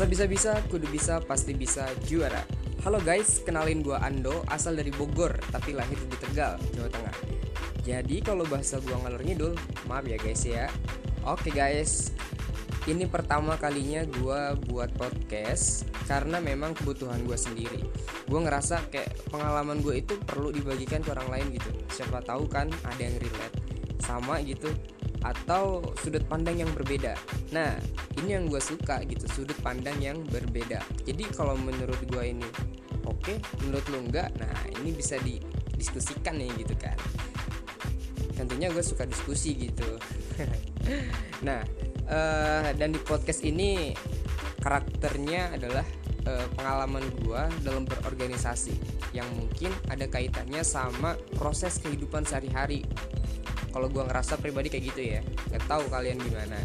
Sebisa-bisa, kudu bisa, pasti bisa juara. Halo guys, kenalin gua Ando, asal dari Bogor, tapi lahir di Tegal, Jawa Tengah. Jadi kalau bahasa gua ngalor ngidul, maaf ya guys ya. Oke guys, ini pertama kalinya gua buat podcast karena memang kebutuhan gua sendiri. Gua ngerasa kayak pengalaman gue itu perlu dibagikan ke orang lain gitu. Siapa tahu kan ada yang relate sama gitu atau sudut pandang yang berbeda. Nah, ini yang gue suka gitu, sudut pandang yang berbeda. Jadi kalau menurut gue ini oke, okay, menurut lo enggak, nah ini bisa didiskusikan nih gitu kan. Tentunya gue suka diskusi gitu. nah, uh, dan di podcast ini karakternya adalah uh, pengalaman gue dalam berorganisasi yang mungkin ada kaitannya sama proses kehidupan sehari-hari kalau gue ngerasa pribadi kayak gitu ya. Nggak tahu kalian gimana.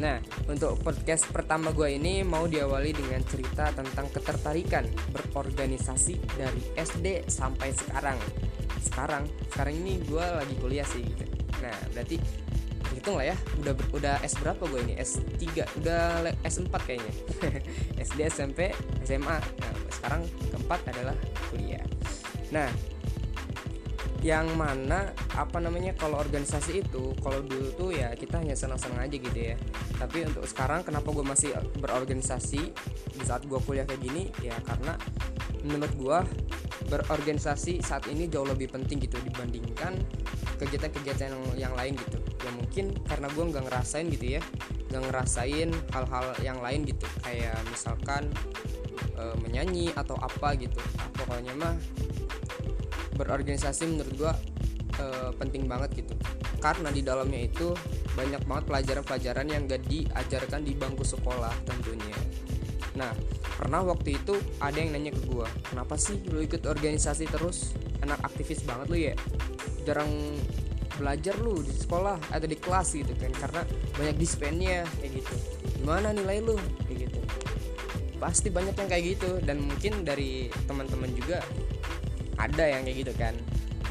Nah untuk podcast pertama gue ini mau diawali dengan cerita tentang ketertarikan berorganisasi dari SD sampai sekarang. Sekarang sekarang ini gue lagi kuliah sih gitu. Nah berarti hitung lah ya udah udah S berapa gue ini? S3 udah S4 kayaknya. SD SMP SMA nah sekarang keempat adalah kuliah. Nah yang mana apa namanya kalau organisasi itu kalau dulu tuh ya kita hanya senang-senang aja gitu ya. Tapi untuk sekarang kenapa gue masih berorganisasi di saat gue kuliah kayak gini? Ya karena menurut gue berorganisasi saat ini jauh lebih penting gitu dibandingkan kegiatan-kegiatan yang, yang lain gitu. Ya mungkin karena gue nggak ngerasain gitu ya nggak ngerasain hal-hal yang lain gitu. Kayak misalkan e, menyanyi atau apa gitu. Pokoknya mah berorganisasi menurut gue e, penting banget gitu. Karena di dalamnya itu banyak banget pelajaran-pelajaran yang gak diajarkan di bangku sekolah tentunya. Nah pernah waktu itu ada yang nanya ke gue kenapa sih lu ikut organisasi terus? Anak aktivis banget lu ya? Jarang belajar lu di sekolah atau di kelas gitu kan. Karena banyak dispennya kayak gitu. Gimana nilai lu? Kayak gitu. Pasti banyak yang kayak gitu. Dan mungkin dari teman-teman juga ada yang kayak gitu kan.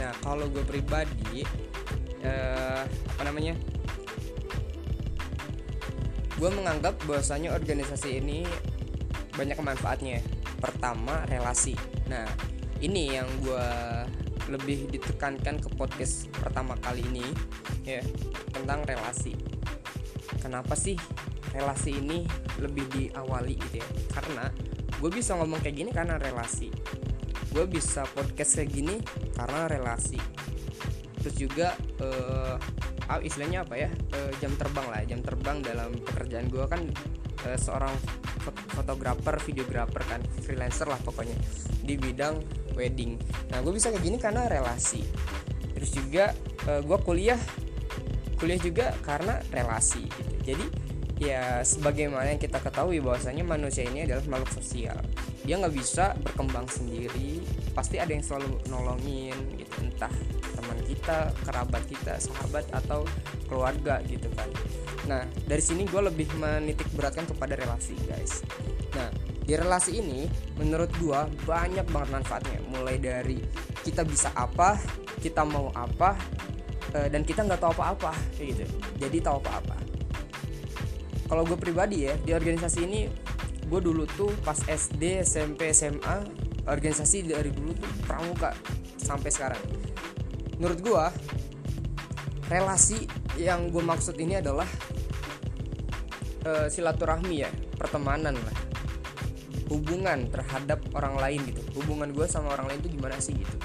Nah kalau gue pribadi eh, apa namanya? Gue menganggap bahwasanya organisasi ini banyak manfaatnya. Pertama relasi. Nah ini yang gue lebih ditekankan ke podcast pertama kali ini ya tentang relasi. Kenapa sih relasi ini lebih diawali gitu ya? Karena gue bisa ngomong kayak gini karena relasi gue bisa podcast kayak gini karena relasi. Terus juga uh, istilahnya apa ya uh, jam terbang lah jam terbang dalam pekerjaan gue kan uh, seorang fotografer videografer kan freelancer lah pokoknya di bidang wedding. Nah gue bisa kayak gini karena relasi. Terus juga uh, gue kuliah kuliah juga karena relasi gitu. Jadi ya sebagaimana yang kita ketahui bahwasanya manusia ini adalah makhluk sosial. Dia nggak bisa berkembang sendiri. Pasti ada yang selalu nolongin gitu. Entah teman kita kerabat kita sahabat atau keluarga gitu kan. Nah dari sini gue lebih menitik beratkan kepada relasi guys. Nah di relasi ini menurut gue banyak banget manfaatnya. Mulai dari kita bisa apa kita mau apa eh, dan kita nggak tahu apa-apa gitu. Jadi tahu apa-apa kalau gue pribadi ya di organisasi ini gue dulu tuh pas SD SMP SMA organisasi dari dulu tuh pramuka sampai sekarang. Menurut gue relasi yang gue maksud ini adalah uh, silaturahmi ya pertemanan lah. Hubungan terhadap orang lain gitu. Hubungan gue sama orang lain tuh gimana sih gitu.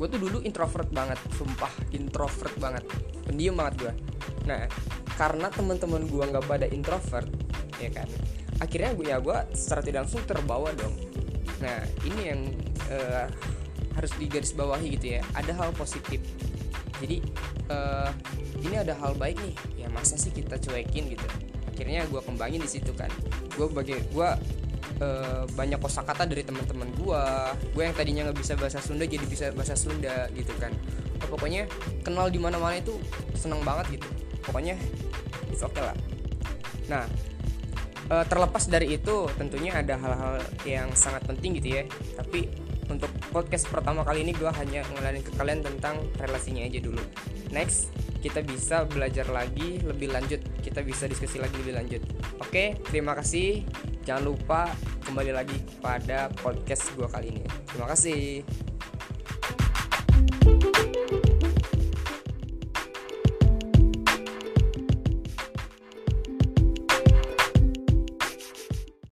Gue tuh dulu introvert banget sumpah introvert banget. Pendiam banget gue nah karena teman-teman gue nggak pada introvert ya kan? Akhirnya gue ya gue secara tidak langsung terbawa dong. Nah ini yang uh, harus digarisbawahi gitu ya. Ada hal positif. Jadi uh, ini ada hal baik nih. Ya masa sih kita cuekin gitu? Akhirnya gue kembangin di situ kan. Gue bagi gue uh, banyak kosakata dari teman-teman gue gue yang tadinya nggak bisa bahasa Sunda jadi bisa bahasa Sunda gitu kan pokoknya kenal di mana-mana itu seneng banget gitu. Pokoknya oke okay lah. Nah e, terlepas dari itu tentunya ada hal-hal yang sangat penting gitu ya. Tapi untuk podcast pertama kali ini gue hanya ngenalin ke kalian tentang relasinya aja dulu. Next kita bisa belajar lagi lebih lanjut. Kita bisa diskusi lagi lebih lanjut. Oke terima kasih. Jangan lupa kembali lagi pada podcast gue kali ini. Terima kasih